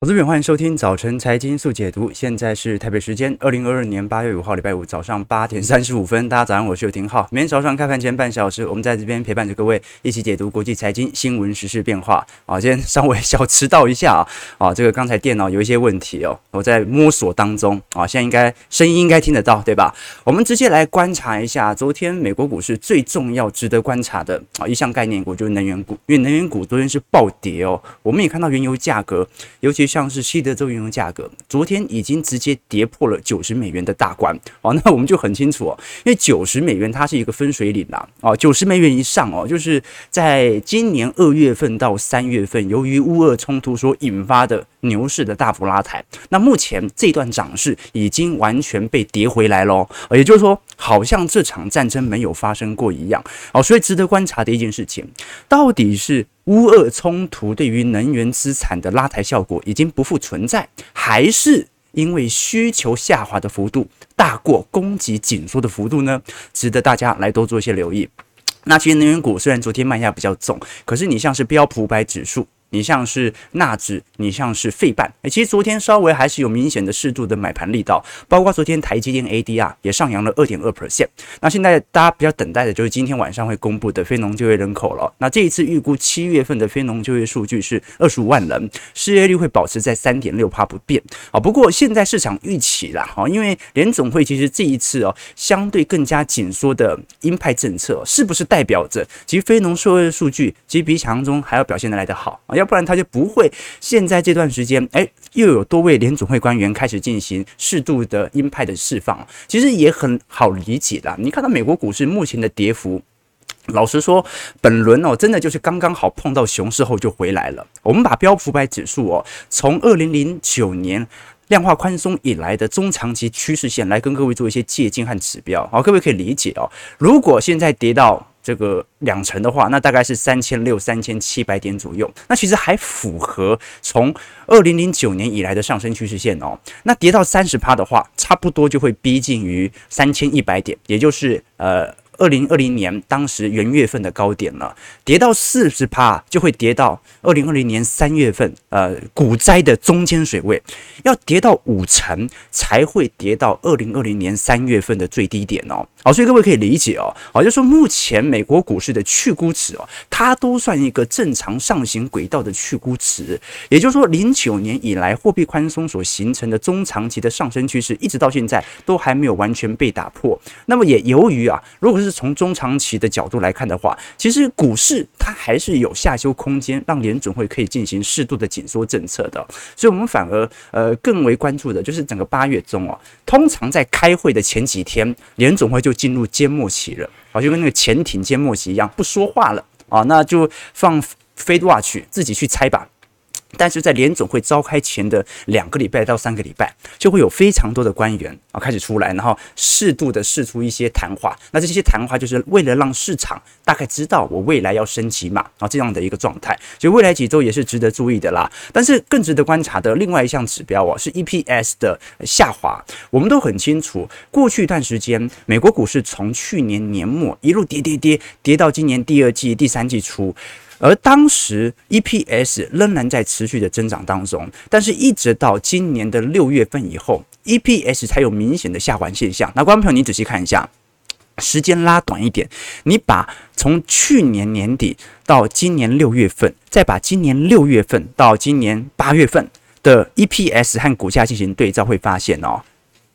我是欢迎收听早晨财经速解读。现在是台北时间二零二二年八月五号礼拜五早上八点三十五分。大家早上，我是有廷浩。每天早上开盘前半小时，我们在这边陪伴着各位一起解读国际财经新闻、时事变化。啊，今天稍微小迟到一下啊，啊，这个刚才电脑有一些问题哦，我在摸索当中啊，现在应该声音应该听得到对吧？我们直接来观察一下昨天美国股市最重要、值得观察的啊一项概念股就是能源股，因为能源股昨天是暴跌哦。我们也看到原油价格，尤其像是西德州原油价格，昨天已经直接跌破了九十美元的大关哦。那我们就很清楚哦，因为九十美元它是一个分水岭啦哦，九十美元以上哦，就是在今年二月份到三月份，由于乌俄冲突所引发的牛市的大幅拉抬。那目前这段涨势已经完全被跌回来喽，也就是说，好像这场战争没有发生过一样哦。所以值得观察的一件事情，到底是。乌俄冲突对于能源资产的拉抬效果已经不复存在，还是因为需求下滑的幅度大过供给紧缩的幅度呢？值得大家来多做一些留意。那其实能源股虽然昨天卖压比较重，可是你像是标普五百指数。你像是纳指，你像是费半，其实昨天稍微还是有明显的适度的买盘力道，包括昨天台积电 ADR 也上扬了二点二 percent。那现在大家比较等待的就是今天晚上会公布的非农就业人口了。那这一次预估七月份的非农就业数据是二十五万人，失业率会保持在三点六趴不变啊。不过现在市场预期啦，哈，因为联总会其实这一次哦，相对更加紧缩的鹰派政策，是不是代表着其实非农就业数据其实比想象中还要表现得来得好啊？要不然他就不会现在这段时间，诶，又有多位联准会官员开始进行适度的鹰派的释放，其实也很好理解啦。你看到美国股市目前的跌幅，老实说，本轮哦，真的就是刚刚好碰到熊市后就回来了。我们把标普五百指数哦，从二零零九年量化宽松以来的中长期趋势线来跟各位做一些借鉴和指标，好，各位可以理解哦。如果现在跌到这个两成的话，那大概是三千六、三千七百点左右。那其实还符合从二零零九年以来的上升趋势线哦。那跌到三十趴的话，差不多就会逼近于三千一百点，也就是呃。二零二零年当时元月份的高点了，跌到四十趴就会跌到二零二零年三月份，呃，股灾的中间水位，要跌到五成才会跌到二零二零年三月份的最低点哦。好，所以各位可以理解哦，好，就是说目前美国股市的去估值哦，它都算一个正常上行轨道的去估值，也就是说零九年以来货币宽松所形成的中长期的上升趋势，一直到现在都还没有完全被打破。那么也由于啊，如果是是从中长期的角度来看的话，其实股市它还是有下修空间，让联准会可以进行适度的紧缩政策的。所以，我们反而呃更为关注的就是整个八月中哦，通常在开会的前几天，联准会就进入缄默期了，好，就跟那个潜艇缄默期一样，不说话了啊，那就放 Fed Watch 自己去猜吧。但是在联总会召开前的两个礼拜到三个礼拜，就会有非常多的官员啊开始出来，然后适度的试出一些谈话。那这些谈话就是为了让市场大概知道我未来要升级嘛，啊这样的一个状态。所以未来几周也是值得注意的啦。但是更值得观察的另外一项指标哦，是 EPS 的下滑。我们都很清楚，过去一段时间美国股市从去年年末一路跌跌跌跌到今年第二季、第三季初。而当时 EPS 仍然在持续的增长当中，但是一直到今年的六月份以后，EPS 才有明显的下滑现象。那观众朋友，你仔细看一下，时间拉短一点，你把从去年年底到今年六月份，再把今年六月份到今年八月份的 EPS 和股价进行对照，会发现哦。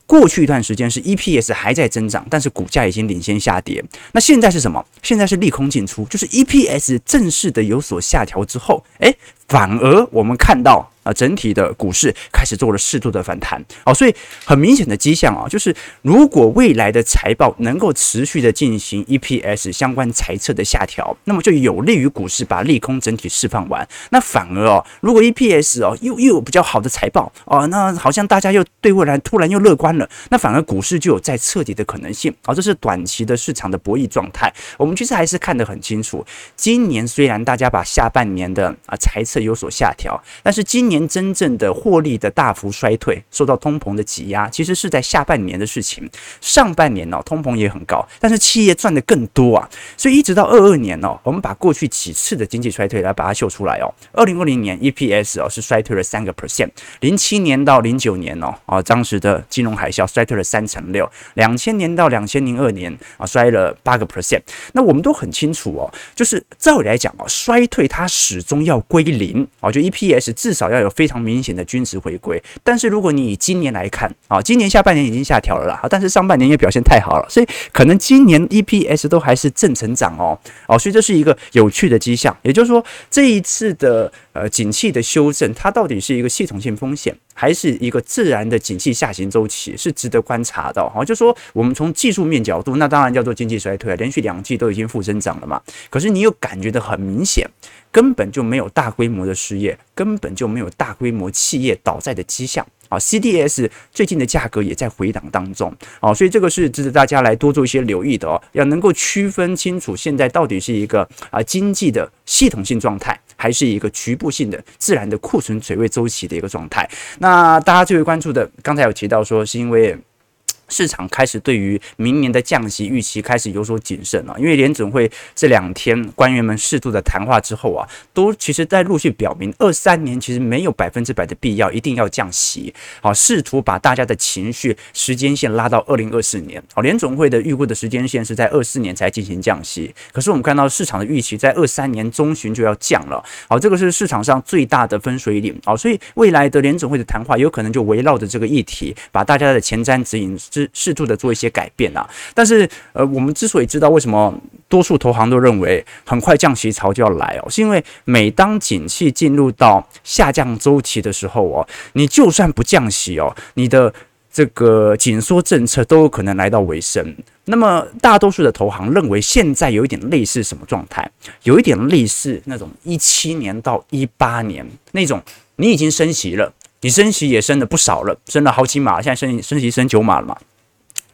过去一段时间是 EPS 还在增长，但是股价已经领先下跌。那现在是什么？现在是利空进出，就是 EPS 正式的有所下调之后，诶，反而我们看到。啊，整体的股市开始做了适度的反弹，哦，所以很明显的迹象啊，就是如果未来的财报能够持续的进行 EPS 相关财测的下调，那么就有利于股市把利空整体释放完。那反而哦，如果 EPS 哦又又有比较好的财报哦，那好像大家又对未来突然又乐观了，那反而股市就有再彻底的可能性。哦，这是短期的市场的博弈状态。我们其实还是看得很清楚，今年虽然大家把下半年的啊财测有所下调，但是今年真正的获利的大幅衰退，受到通膨的挤压，其实是在下半年的事情。上半年呢、哦，通膨也很高，但是企业赚的更多啊，所以一直到二二年哦，我们把过去几次的经济衰退来把它秀出来哦。二零二零年 EPS 哦是衰退了三个 percent，零七年到零九年哦，啊当时的金融海啸衰退了三成六，两千年到两千零二年啊衰了八个 percent。那我们都很清楚哦，就是照理来讲哦，衰退它始终要归零零啊，就 EPS 至少要有非常明显的均值回归。但是如果你以今年来看啊，今年下半年已经下调了啦，但是上半年也表现太好了，所以可能今年 EPS 都还是正成长哦，哦，所以这是一个有趣的迹象。也就是说，这一次的呃景气的修正，它到底是一个系统性风险，还是一个自然的景气下行周期，是值得观察的。好，就说我们从技术面角度，那当然叫做经济衰退，连续两季都已经负增长了嘛。可是你又感觉得很明显，根本就没有大规模的失业，根本就没有大规模企业倒债的迹象。啊，CDS 最近的价格也在回档当中，哦，所以这个是值得大家来多做一些留意的哦，要能够区分清楚现在到底是一个啊经济的系统性状态，还是一个局部性的自然的库存水位周期的一个状态。那大家最为关注的，刚才有提到说是因为。市场开始对于明年的降息预期开始有所谨慎了，因为联准会这两天官员们适度的谈话之后啊，都其实在陆续表明，二三年其实没有百分之百的必要一定要降息，好，试图把大家的情绪时间线拉到二零二四年。好，联准会的预估的时间线是在二四年才进行降息，可是我们看到市场的预期在二三年中旬就要降了，好，这个是市场上最大的分水岭，好，所以未来的联准会的谈话有可能就围绕着这个议题，把大家的前瞻指引适适度的做一些改变啊，但是呃，我们之所以知道为什么多数投行都认为很快降息潮就要来哦，是因为每当景气进入到下降周期的时候哦，你就算不降息哦，你的这个紧缩政策都有可能来到尾声。那么大多数的投行认为现在有一点类似什么状态？有一点类似那种一七年到一八年那种，你已经升息了，你升息也升了不少了，升了好几码，现在升升息升九码了嘛。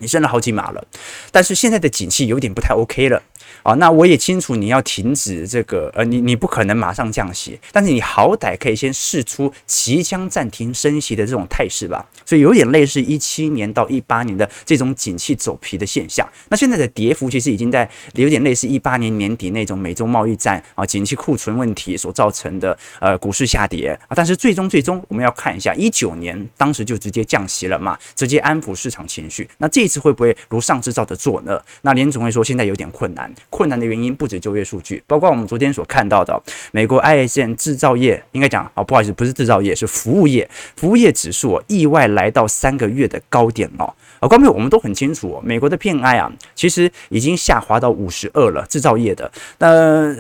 你升了好几码了，但是现在的景气有点不太 OK 了。啊，那我也清楚你要停止这个，呃，你你不可能马上降息，但是你好歹可以先试出即将暂停升息的这种态势吧。所以有点类似一七年到一八年的这种景气走皮的现象。那现在的跌幅其实已经在有点类似一八年年底那种美洲贸易战啊，景气库存问题所造成的呃股市下跌啊。但是最终最终我们要看一下一九年当时就直接降息了嘛，直接安抚市场情绪。那这一次会不会如上次照的做呢？那联总会说现在有点困难。困难的原因不止就业数据，包括我们昨天所看到的美国 ISM 制造业，应该讲啊，不好意思，不是制造业，是服务业，服务业指数意外来到三个月的高点哦。啊，观众朋友，我们都很清楚，美国的 PMI 啊，其实已经下滑到五十二了，制造业的，那，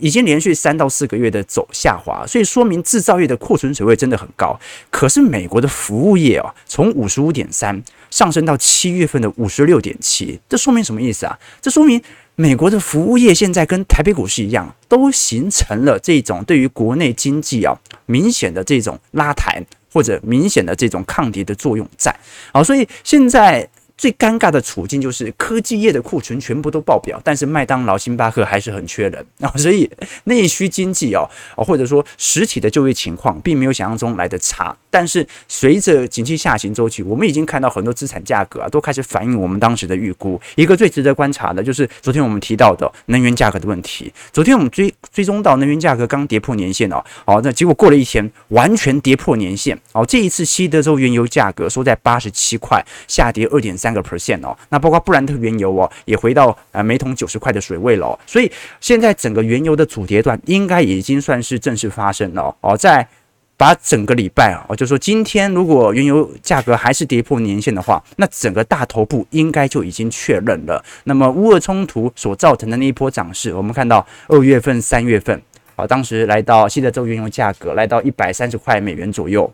已经连续三到四个月的走下滑，所以说明制造业的库存水位真的很高。可是美国的服务业啊，从五十五点三上升到七月份的五十六点七，这说明什么意思啊？这说明。美国的服务业现在跟台北股市一样，都形成了这种对于国内经济啊明显的这种拉抬，或者明显的这种抗跌的作用在。啊，所以现在。最尴尬的处境就是科技业的库存全部都爆表，但是麦当劳、星巴克还是很缺人啊，所以内需经济哦，或者说实体的就业情况并没有想象中来得差。但是随着景气下行周期，我们已经看到很多资产价格啊都开始反映我们当时的预估。一个最值得观察的就是昨天我们提到的能源价格的问题。昨天我们追追踪到能源价格刚跌破年线哦，好，那结果过了一天完全跌破年线哦。这一次西德州原油价格收在八十七块，下跌二点三。个 percent 哦，那包括布兰特原油哦，也回到呃每桶九十块的水位了哦，所以现在整个原油的主跌段应该已经算是正式发生了哦。在把整个礼拜啊，我就说今天如果原油价格还是跌破年线的话，那整个大头部应该就已经确认了。那么乌俄冲突所造成的那一波涨势，我们看到二月份、三月份啊，当时来到西德州原油价格来到一百三十块美元左右。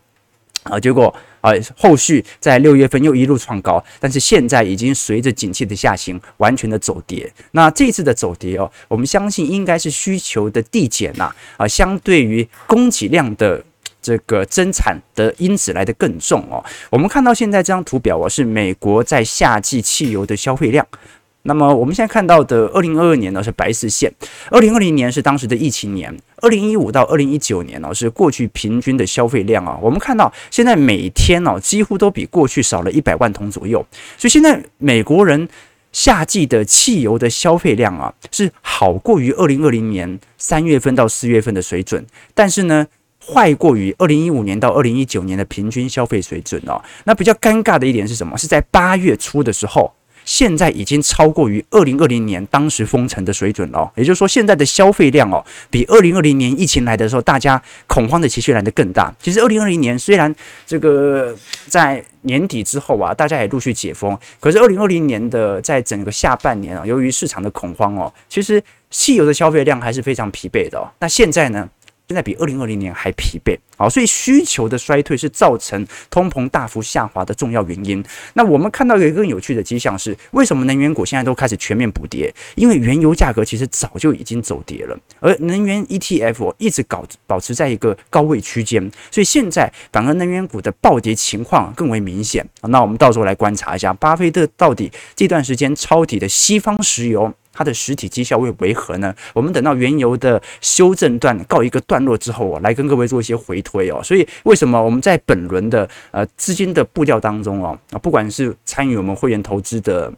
啊，结果啊，后续在六月份又一路创高，但是现在已经随着景气的下行，完全的走跌。那这次的走跌哦，我们相信应该是需求的递减呐，啊，相对于供给量的这个增产的因子来得更重哦。我们看到现在这张图表哦，是美国在夏季汽油的消费量。那么我们现在看到的二零二二年呢是白色线，二零二零年是当时的疫情年，二零一五到二零一九年呢是过去平均的消费量啊。我们看到现在每天呢几乎都比过去少了一百万桶左右，所以现在美国人夏季的汽油的消费量啊是好过于二零二零年三月份到四月份的水准，但是呢。坏过于二零一五年到二零一九年的平均消费水准哦。那比较尴尬的一点是什么？是在八月初的时候，现在已经超过于二零二零年当时封城的水准了。也就是说，现在的消费量哦，比二零二零年疫情来的时候，大家恐慌的情绪来得更大。其实二零二零年虽然这个在年底之后啊，大家也陆续解封，可是二零二零年的在整个下半年啊，由于市场的恐慌哦，其实汽油的消费量还是非常疲惫的哦。那现在呢？现在比二零二零年还疲惫，好，所以需求的衰退是造成通膨大幅下滑的重要原因。那我们看到一个更有趣的迹象是，为什么能源股现在都开始全面补跌？因为原油价格其实早就已经走跌了，而能源 ETF 一直搞保持在一个高位区间，所以现在反而能源股的暴跌情况更为明显。那我们到时候来观察一下，巴菲特到底这段时间抄底的西方石油。它的实体绩效会为何呢？我们等到原油的修正段告一个段落之后，来跟各位做一些回推哦。所以为什么我们在本轮的呃资金的步调当中哦，啊，不管是参与我们会员投资的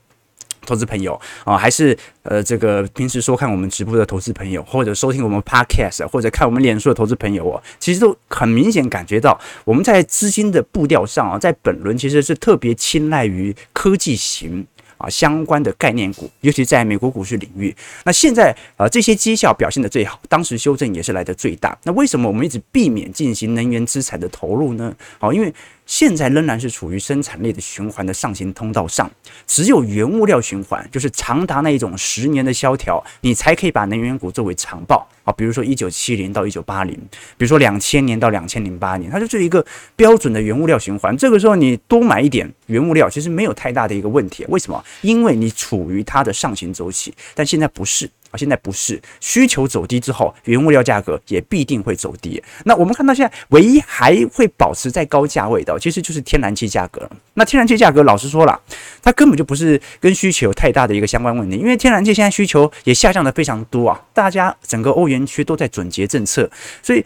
投资朋友啊，还是呃这个平时收看我们直播的投资朋友，或者收听我们 Podcast，或者看我们脸书的投资朋友哦，其实都很明显感觉到我们在资金的步调上啊，在本轮其实是特别青睐于科技型。啊，相关的概念股，尤其在美国股市领域，那现在啊，这些绩效表现的最好，当时修正也是来的最大。那为什么我们一直避免进行能源资产的投入呢？好，因为。现在仍然是处于生产力的循环的上行通道上，只有原物料循环，就是长达那一种十年的萧条，你才可以把能源股作为长报啊。比如说一九七零到一九八零，比如说两千年到两千零八年，它就是一个标准的原物料循环。这个时候你多买一点原物料，其实没有太大的一个问题。为什么？因为你处于它的上行周期，但现在不是。而，现在不是需求走低之后，原物料价格也必定会走低。那我们看到现在唯一还会保持在高价位的，其实就是天然气价格。那天然气价格，老实说了，它根本就不是跟需求太大的一个相关问题，因为天然气现在需求也下降的非常多啊，大家整个欧元区都在准结政策，所以。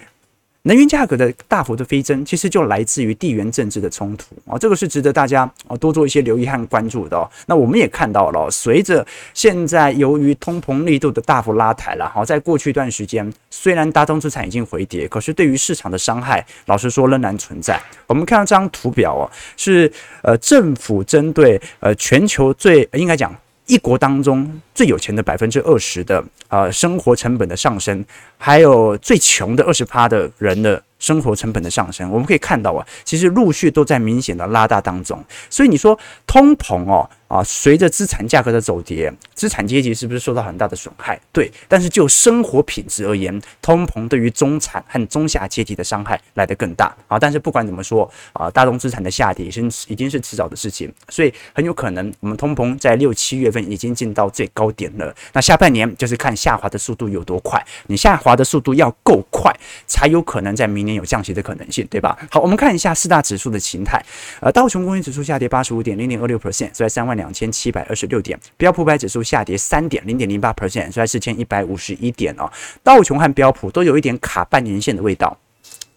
能源价格的大幅的飞增，其实就来自于地缘政治的冲突啊，这个是值得大家啊多做一些留意和关注的。那我们也看到了，随着现在由于通膨力度的大幅拉抬了，好，在过去一段时间，虽然大宗资产已经回跌，可是对于市场的伤害，老实说仍然存在。我们看到这张图表哦，是呃政府针对呃全球最应该讲一国当中最有钱的百分之二十的呃生活成本的上升。还有最穷的二十趴的人的生活成本的上升，我们可以看到啊，其实陆续都在明显的拉大当中。所以你说通膨哦啊，随着资产价格的走跌，资产阶级是不是受到很大的损害？对，但是就生活品质而言，通膨对于中产和中下阶级的伤害来得更大啊。但是不管怎么说啊，大众资产的下跌已经已经是迟早的事情，所以很有可能我们通膨在六七月份已经进到最高高点了。那下半年就是看下滑的速度有多快，你下滑。的速度要够快，才有可能在明年有降息的可能性，对吧？好，我们看一下四大指数的形态。呃，道琼工业指数下跌八十五点零点二六 percent，收在三万两千七百二十六点。标普百指数下跌三点零点零八 percent，收在四千一百五十一点哦。道琼和标普都有一点卡半年线的味道。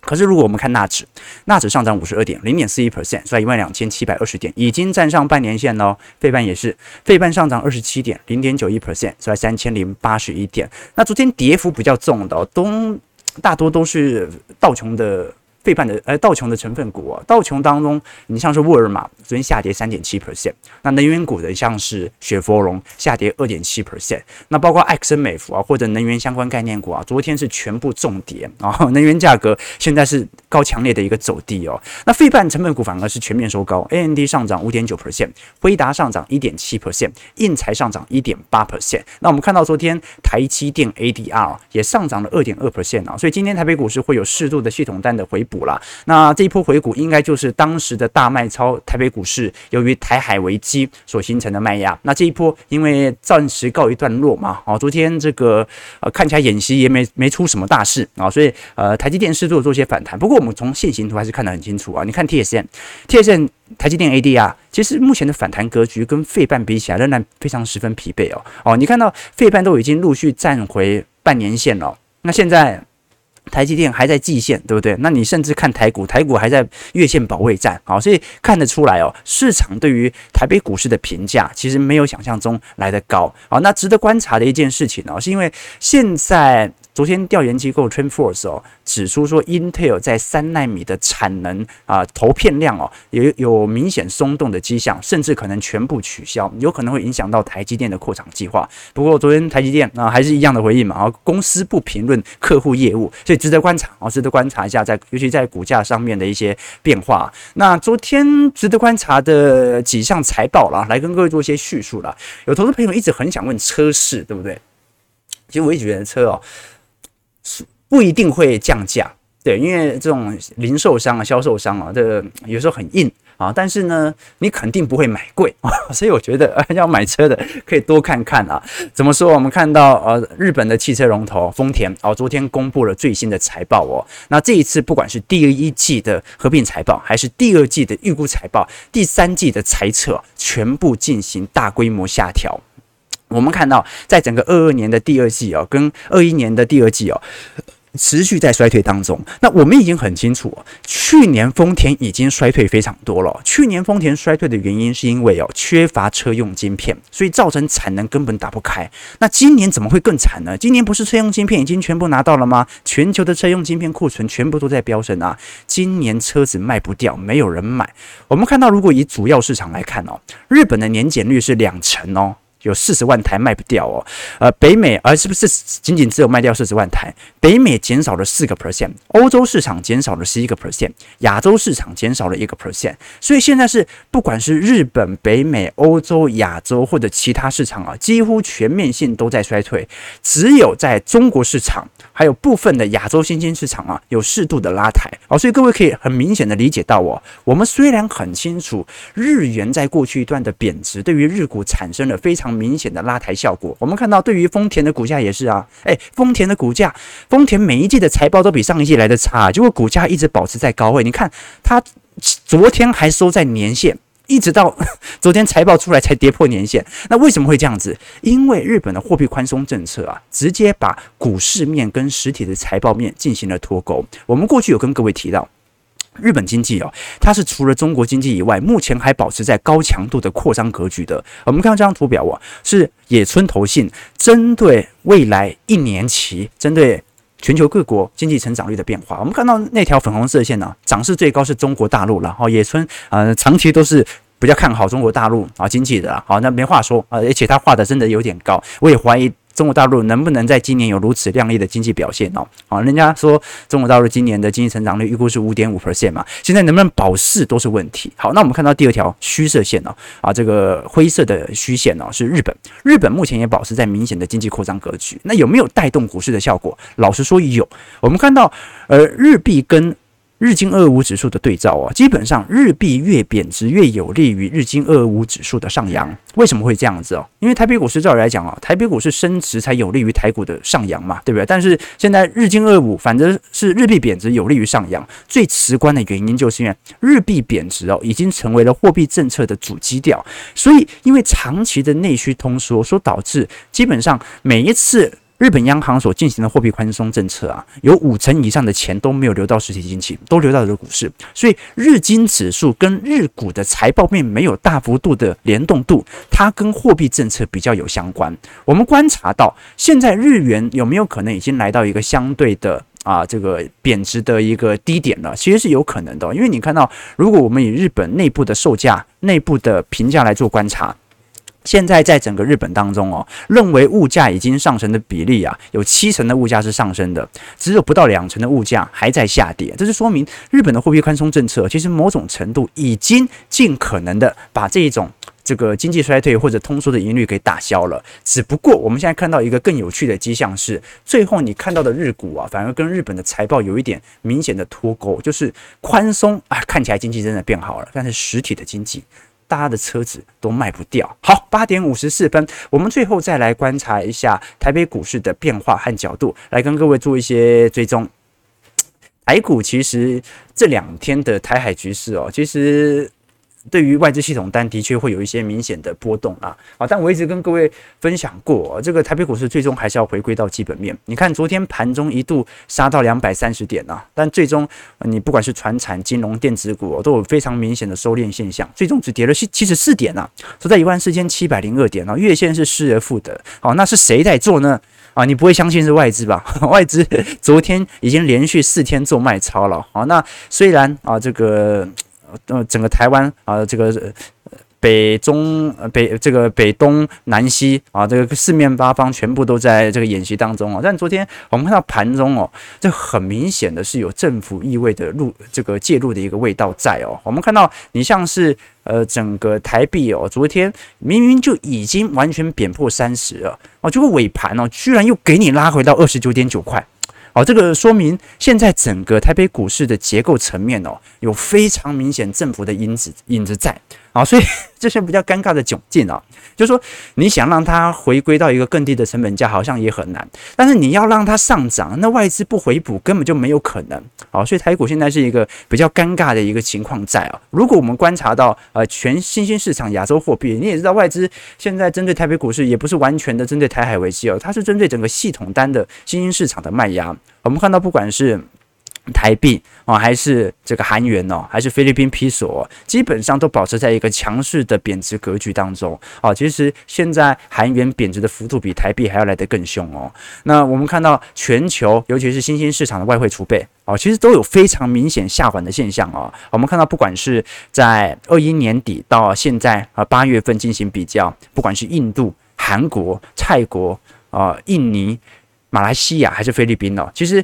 可是，如果我们看纳指，纳指上涨五十二点零点四一 percent，收在一万两千七百二十点，已经站上半年线喽。费半也是，费半上涨二十七点零点九一 percent，收在三千零八十一点。那昨天跌幅比较重的，都大多都是道琼的。费半的呃道琼的成分股啊，道琼当中，你像是沃尔玛昨天下跌三点七 percent，那能源股的像是雪佛龙下跌二点七 percent，那包括埃克森美孚啊或者能源相关概念股啊，昨天是全部重跌啊，能源价格现在是高强烈的一个走低哦。那费半成分股反而是全面收高，AMD 上涨五点九 percent，辉达上涨一点七 percent，应材上涨一点八 percent。那我们看到昨天台积电 ADR 也上涨了二点二 percent 啊，所以今天台北股市会有适度的系统单的回补。股了。那这一波回股应该就是当时的大卖超台北股市，由于台海危机所形成的卖压。那这一波因为暂时告一段落嘛，哦，昨天这个呃看起来演习也没没出什么大事啊，所以呃台积电是做做些反弹。不过我们从线形图还是看得很清楚啊，你看 TSM，TSM 台积电 ADR，其实目前的反弹格局跟费半比起来仍然非常十分疲惫哦。哦，你看到费半都已经陆续站回半年线了，那现在。台积电还在季线，对不对？那你甚至看台股，台股还在月线保卫战，好，所以看得出来哦，市场对于台北股市的评价其实没有想象中来得高，好，那值得观察的一件事情哦，是因为现在。昨天调研机构 TrendForce 哦指出说，Intel 在三纳米的产能啊投片量哦有有明显松动的迹象，甚至可能全部取消，有可能会影响到台积电的扩厂计划。不过昨天台积电啊还是一样的回应嘛，啊公司不评论客户业务，所以值得观察啊，值得观察一下在尤其在股价上面的一些变化。那昨天值得观察的几项财报啦，来跟各位做一些叙述啦。有投资朋友一直很想问车市，对不对？其实我一直觉得车哦。不一定会降价，对，因为这种零售商啊、销售商啊，这个有时候很硬啊，但是呢，你肯定不会买贵啊，所以我觉得要买车的可以多看看啊。怎么说？我们看到呃，日本的汽车龙头丰田哦，昨天公布了最新的财报哦，那这一次不管是第一季的合并财报，还是第二季的预估财报，第三季的财测，全部进行大规模下调。我们看到，在整个二二年的第二季哦，跟二一年的第二季哦。持续在衰退当中，那我们已经很清楚，去年丰田已经衰退非常多了。去年丰田衰退的原因是因为哦缺乏车用晶片，所以造成产能根本打不开。那今年怎么会更惨呢？今年不是车用晶片已经全部拿到了吗？全球的车用晶片库存全部都在飙升啊！今年车子卖不掉，没有人买。我们看到，如果以主要市场来看哦，日本的年减率是两成哦。有四十万台卖不掉哦，呃，北美而是不是仅仅只有卖掉四十万台？北美减少了四个 percent，欧洲市场减少了十一个 percent，亚洲市场减少了一个 percent，所以现在是不管是日本、北美、欧洲、亚洲或者其他市场啊，几乎全面性都在衰退，只有在中国市场还有部分的亚洲新兴市场啊，有适度的拉抬。哦，所以各位可以很明显的理解到哦，我们虽然很清楚日元在过去一段的贬值，对于日股产生了非常明显的拉抬效果，我们看到对于丰田的股价也是啊，诶，丰田的股价，丰田每一季的财报都比上一季来的差，结果股价一直保持在高位。你看它昨天还收在年线，一直到 昨天财报出来才跌破年线。那为什么会这样子？因为日本的货币宽松政策啊，直接把股市面跟实体的财报面进行了脱钩。我们过去有跟各位提到。日本经济哦，它是除了中国经济以外，目前还保持在高强度的扩张格局的。我们看到这张图表啊，是野村投信针对未来一年期，针对全球各国经济成长率的变化。我们看到那条粉红色线呢，涨势最高是中国大陆了。哦，野村呃长期都是比较看好中国大陆啊经济的。好，那没话说啊，而且他画的真的有点高，我也怀疑。中国大陆能不能在今年有如此亮丽的经济表现哦？啊，人家说中国大陆今年的经济成长率预估是五点五 percent 嘛，现在能不能保四都是问题。好，那我们看到第二条虚色线哦，啊，这个灰色的虚线哦，是日本，日本目前也保持在明显的经济扩张格局。那有没有带动股市的效果？老实说有。我们看到，呃，日币跟日经二五指数的对照啊，基本上日币越贬值越有利于日经二五指数的上扬。为什么会这样子哦？因为台北股市照理来讲啊，台北股市升值才有利于台股的上扬嘛，对不对？但是现在日经二五反正是日币贬值有利于上扬。最直观的原因就是因为日币贬值哦，已经成为了货币政策的主基调。所以因为长期的内需通缩，所导致基本上每一次。日本央行所进行的货币宽松政策啊，有五成以上的钱都没有流到实体经济，都流到了股市，所以日经指数跟日股的财报面没有大幅度的联动度，它跟货币政策比较有相关。我们观察到，现在日元有没有可能已经来到一个相对的啊这个贬值的一个低点了？其实是有可能的，因为你看到，如果我们以日本内部的售价、内部的评价来做观察。现在在整个日本当中哦，认为物价已经上升的比例啊，有七成的物价是上升的，只有不到两成的物价还在下跌。这是说明日本的货币宽松政策其实某种程度已经尽可能的把这一种这个经济衰退或者通缩的疑虑给打消了。只不过我们现在看到一个更有趣的迹象是，最后你看到的日股啊，反而跟日本的财报有一点明显的脱钩，就是宽松啊，看起来经济真的变好了，但是实体的经济。大家的车子都卖不掉。好，八点五十四分，我们最后再来观察一下台北股市的变化和角度，来跟各位做一些追踪。台股其实这两天的台海局势哦，其实。对于外资系统单，的确会有一些明显的波动啊，啊，但我一直跟各位分享过，这个台北股市最终还是要回归到基本面。你看昨天盘中一度杀到两百三十点啊，但最终你不管是传产、金融、电子股都有非常明显的收敛现象，最终只跌了七七十四点啊，收在一万四千七百零二点啊，月线是失而复得。好，那是谁在做呢？啊，你不会相信是外资吧？外资昨天已经连续四天做卖超了。好，那虽然啊这个。呃，整个台湾啊，这个北中北这个北东南西啊，这个四面八方全部都在这个演习当中啊。但昨天我们看到盘中哦，这很明显的是有政府意味的入这个介入的一个味道在哦。我们看到你像是呃整个台币哦，昨天明明就已经完全贬破三十了哦，结果尾盘哦，居然又给你拉回到二十九点九块。好，这个说明现在整个台北股市的结构层面哦，有非常明显政府的因子影子在啊，所以 这是比较尴尬的窘境啊。就是说，你想让它回归到一个更低的成本价，好像也很难。但是你要让它上涨，那外资不回补根本就没有可能。好，所以台股现在是一个比较尴尬的一个情况在啊。如果我们观察到呃全新兴市场亚洲货币，你也知道外资现在针对台北股市也不是完全的针对台海危机哦，它是针对整个系统单的新兴市场的卖压。我们看到不管是台币啊，还是这个韩元哦，还是菲律宾比索，基本上都保持在一个强势的贬值格局当中。哦，其实现在韩元贬值的幅度比台币还要来得更凶哦。那我们看到全球，尤其是新兴市场的外汇储备哦，其实都有非常明显下缓的现象哦。我们看到，不管是在二一年底到现在啊八月份进行比较，不管是印度、韩国、泰国啊、印尼、马来西亚还是菲律宾哦，其实。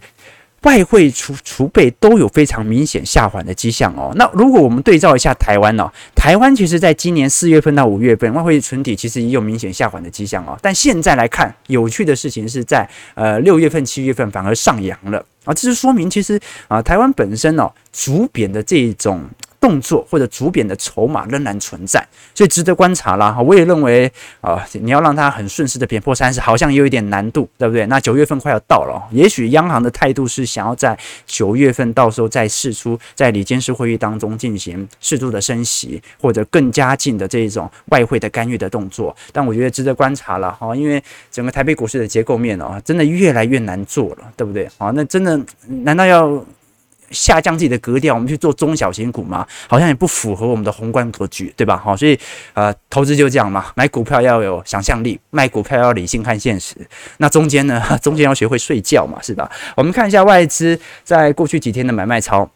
外汇储储备都有非常明显下滑的迹象哦。那如果我们对照一下台湾哦，台湾其实在今年四月份到五月份，外汇存底其实也有明显下滑的迹象哦。但现在来看，有趣的事情是在呃六月份、七月份反而上扬了啊，这是说明其实啊台湾本身哦主贬的这种。动作或者主贬的筹码仍然存在，所以值得观察啦。我也认为啊，你要让它很顺势的贬破三十，好像也有一点难度，对不对？那九月份快要到了，也许央行的态度是想要在九月份到时候再试出，在里监事会议当中进行适度的升息，或者更加近的这一种外汇的干预的动作。但我觉得值得观察了哈，因为整个台北股市的结构面哦，真的越来越难做了，对不对？啊，那真的难道要？下降自己的格调，我们去做中小型股嘛，好像也不符合我们的宏观格局，对吧？好，所以呃，投资就这样嘛，买股票要有想象力，卖股票要理性看现实。那中间呢，中间要学会睡觉嘛，是吧？我们看一下外资在过去几天的买卖操。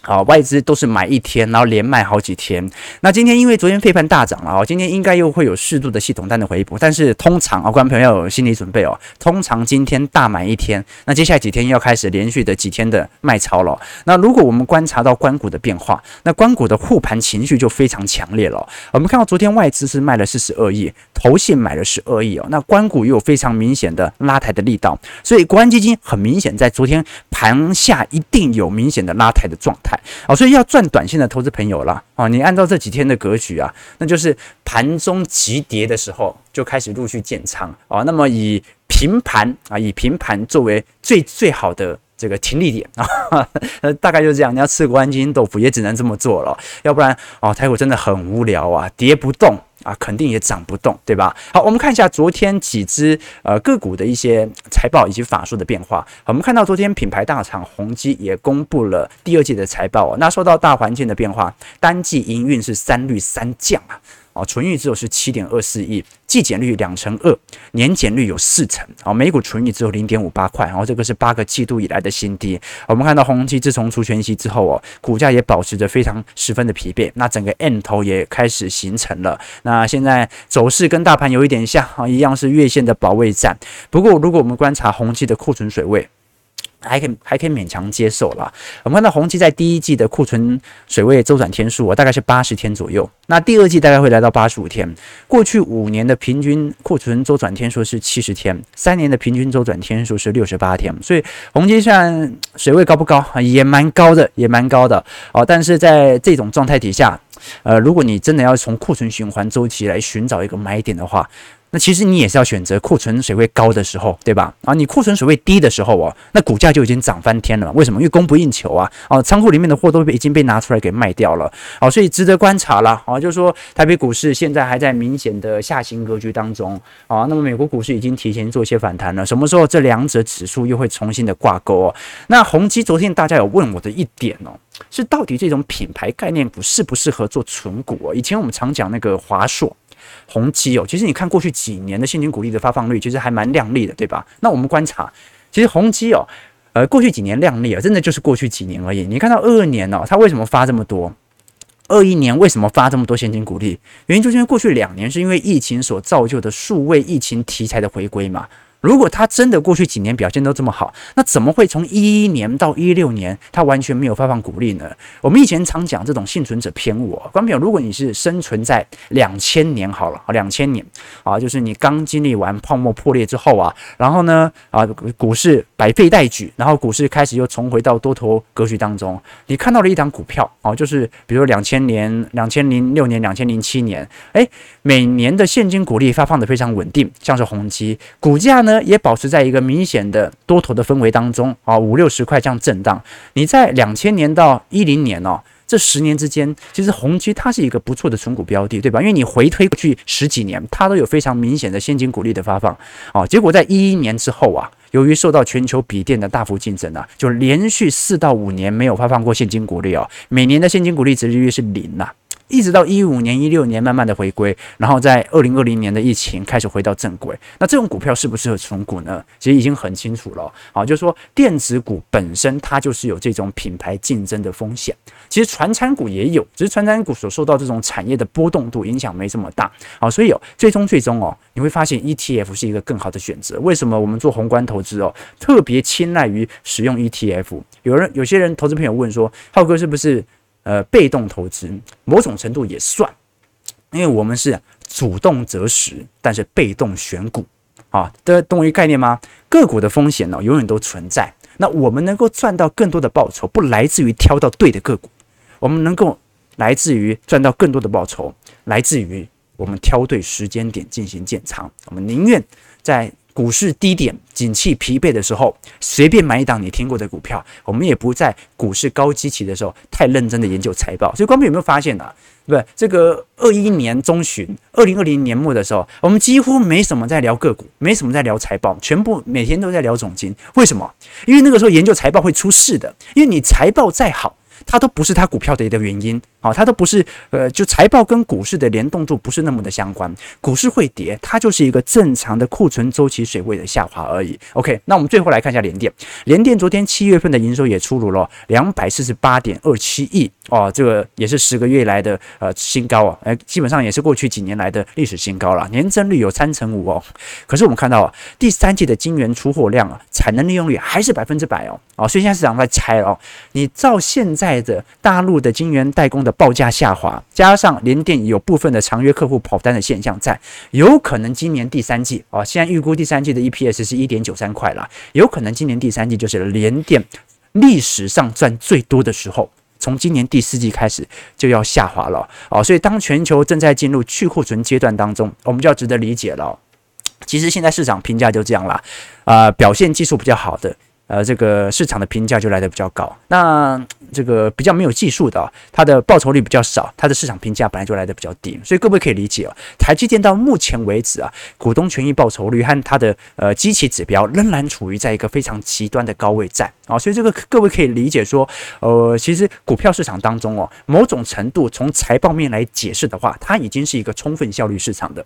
好，外资都是买一天，然后连卖好几天。那今天因为昨天费盘大涨了哦，今天应该又会有适度的系统单的回补。但是通常啊，观众朋友要有心理准备哦。通常今天大买一天，那接下来几天要开始连续的几天的卖超了。那如果我们观察到关股的变化，那关股的护盘情绪就非常强烈了。我们看到昨天外资是卖了四十二亿，投信买了十二亿哦。那关股又有非常明显的拉抬的力道，所以国安基金很明显在昨天盘下一定有明显的拉抬的状态。哦，所以要赚短线的投资朋友了啊！你按照这几天的格局啊，那就是盘中急跌的时候就开始陆续建仓啊。那么以平盘啊，以平盘作为最最好的这个停利点啊，呃，大概就是这样。你要吃国安金豆腐，也只能这么做了，要不然哦，台股真的很无聊啊，跌不动。啊，肯定也涨不动，对吧？好，我们看一下昨天几只呃个股的一些财报以及法说的变化。我们看到昨天品牌大厂宏基也公布了第二季的财报。那受到大环境的变化，单季营运是三率三降啊。哦，纯益只有是七点二四亿，季减率两成二，年减率有四成。哦，每股纯益只有零点五八块，然后这个是八个季度以来的新低。我们看到宏基自从除权息之后哦，股价也保持着非常十分的疲惫，那整个 M 头也开始形成了。那现在走势跟大盘有一点像啊，一样是月线的保卫战。不过如果我们观察宏基的库存水位。还可以还可以勉强接受了。我们看到宏基在第一季的库存水位周转天数啊，大概是八十天左右。那第二季大概会来到八十五天。过去五年的平均库存周转天数是七十天，三年的平均周转天数是六十八天。所以宏基虽然水位高不高，也蛮高的，也蛮高的哦。但是在这种状态底下，呃，如果你真的要从库存循环周期来寻找一个买点的话，那其实你也是要选择库存水位高的时候，对吧？啊，你库存水位低的时候哦，那股价就已经涨翻天了。为什么？因为供不应求啊！哦，仓库里面的货都已经被拿出来给卖掉了。哦，所以值得观察了。哦，就是说台北股市现在还在明显的下行格局当中。啊，那么美国股市已经提前做一些反弹了。什么时候这两者指数又会重新的挂钩哦？那宏基昨天大家有问我的一点哦，是到底这种品牌概念股适不适合做存股哦？以前我们常讲那个华硕。宏基哦，其实你看过去几年的现金股利的发放率，其实还蛮亮丽的，对吧？那我们观察，其实宏基哦，呃，过去几年亮丽啊，真的就是过去几年而已。你看到二二年哦，它为什么发这么多？二一年为什么发这么多现金股利？原因就是因为过去两年是因为疫情所造就的数位疫情题材的回归嘛。如果它真的过去几年表现都这么好，那怎么会从一一年到一六年它完全没有发放股利呢？我们以前常讲这种幸存者偏误啊，观众朋友，如果你是生存在两千年好了，两千年啊，就是你刚经历完泡沫破裂之后啊，然后呢啊，股市百废待举，然后股市开始又重回到多头格局当中，你看到了一档股票啊，就是比如两千年、两千零六年、两千零七年，哎，每年的现金股利发放的非常稳定，像是宏基股价呢。呢，也保持在一个明显的多头的氛围当中啊，五六十块这样震荡。你在两千年到一零年哦，这十年之间，其实宏基它是一个不错的存股标的，对吧？因为你回推过去十几年，它都有非常明显的现金股利的发放啊。结果在一一年之后啊，由于受到全球笔电的大幅竞争啊，就连续四到五年没有发放过现金股利哦，每年的现金股利值率是零呐。一直到一五年、一六年慢慢的回归，然后在二零二零年的疫情开始回到正轨。那这种股票适不适合存股呢？其实已经很清楚了。好，就是说电子股本身它就是有这种品牌竞争的风险。其实传产股也有，只是传产股所受到这种产业的波动度影响没这么大。好，所以哦，最终最终哦，你会发现 ETF 是一个更好的选择。为什么我们做宏观投资哦，特别青睐于使用 ETF？有人有些人投资朋友问说，浩哥是不是？呃，被动投资某种程度也算，因为我们是主动择时，但是被动选股啊，这懂一概念吗？个股的风险呢，永远都存在。那我们能够赚到更多的报酬，不来自于挑到对的个股，我们能够来自于赚到更多的报酬，来自于我们挑对时间点进行建仓。我们宁愿在。股市低点、景气疲惫的时候，随便买一档你听过的股票。我们也不在股市高基期的时候太认真的研究财报。所以，观众有没有发现呢、啊？对不对？这个二一年中旬、二零二零年末的时候，我们几乎没什么在聊个股，没什么在聊财报，全部每天都在聊总金。为什么？因为那个时候研究财报会出事的。因为你财报再好，它都不是它股票的一个原因。好，它都不是，呃，就财报跟股市的联动度不是那么的相关。股市会跌，它就是一个正常的库存周期水位的下滑而已。OK，那我们最后来看一下联电。联电昨天七月份的营收也出炉了，两百四十八点二七亿哦，这个也是十个月来的呃新高啊，呃，基本上也是过去几年来的历史新高了，年增率有三成五哦。可是我们看到啊，第三季的晶圆出货量啊，产能利用率还是百分之百哦，哦，所以现在市场在猜哦，你照现在的大陆的晶圆代工的。报价下滑，加上联电有部分的长约客户跑单的现象在，有可能今年第三季啊，现在预估第三季的 EPS 是一点九三块了，有可能今年第三季就是联电历史上赚最多的时候，从今年第四季开始就要下滑了啊，所以当全球正在进入去库存阶段当中，我们就要值得理解了。其实现在市场评价就这样了，啊，表现技术比较好的。呃，这个市场的评价就来得比较高。那这个比较没有技术的，它的报酬率比较少，它的市场评价本来就来得比较低。所以各位可以理解哦，台积电到目前为止啊，股东权益报酬率和它的呃基期指标仍然处于在一个非常极端的高位在啊。所以这个各位可以理解说，呃，其实股票市场当中哦，某种程度从财报面来解释的话，它已经是一个充分效率市场的，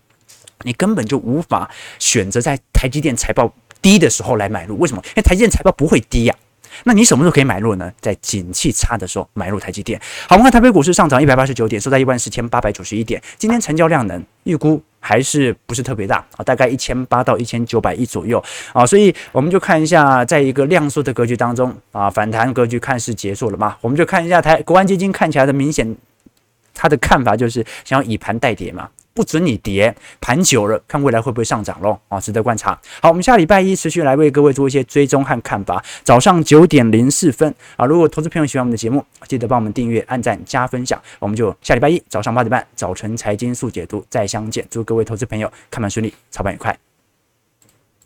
你根本就无法选择在台积电财报。低的时候来买入，为什么？因为台积电财报不会低呀、那你什么时候可以买入呢？在景气差的时候买入台积电。好，我们看台北股市上涨一百八十九点，收在一万四千八百九十一点。今天成交量能预估还是不是特别大啊，大概一千八到一千九百亿左右啊，所以我们就看一下，在一个量缩的格局当中啊，反弹格局看似结束了嘛，我们就看一下台国安基金看起来的明显，他的看法就是想要以盘代跌嘛。不准你跌，盘久了看未来会不会上涨喽？啊，值得观察。好，我们下礼拜一持续来为各位做一些追踪和看法。早上九点零四分啊，如果投资朋友喜欢我们的节目，记得帮我们订阅、按赞、加分享。我们就下礼拜一早上八点半，早晨财经速解读再相见。祝各位投资朋友看盘顺利，操盘愉快。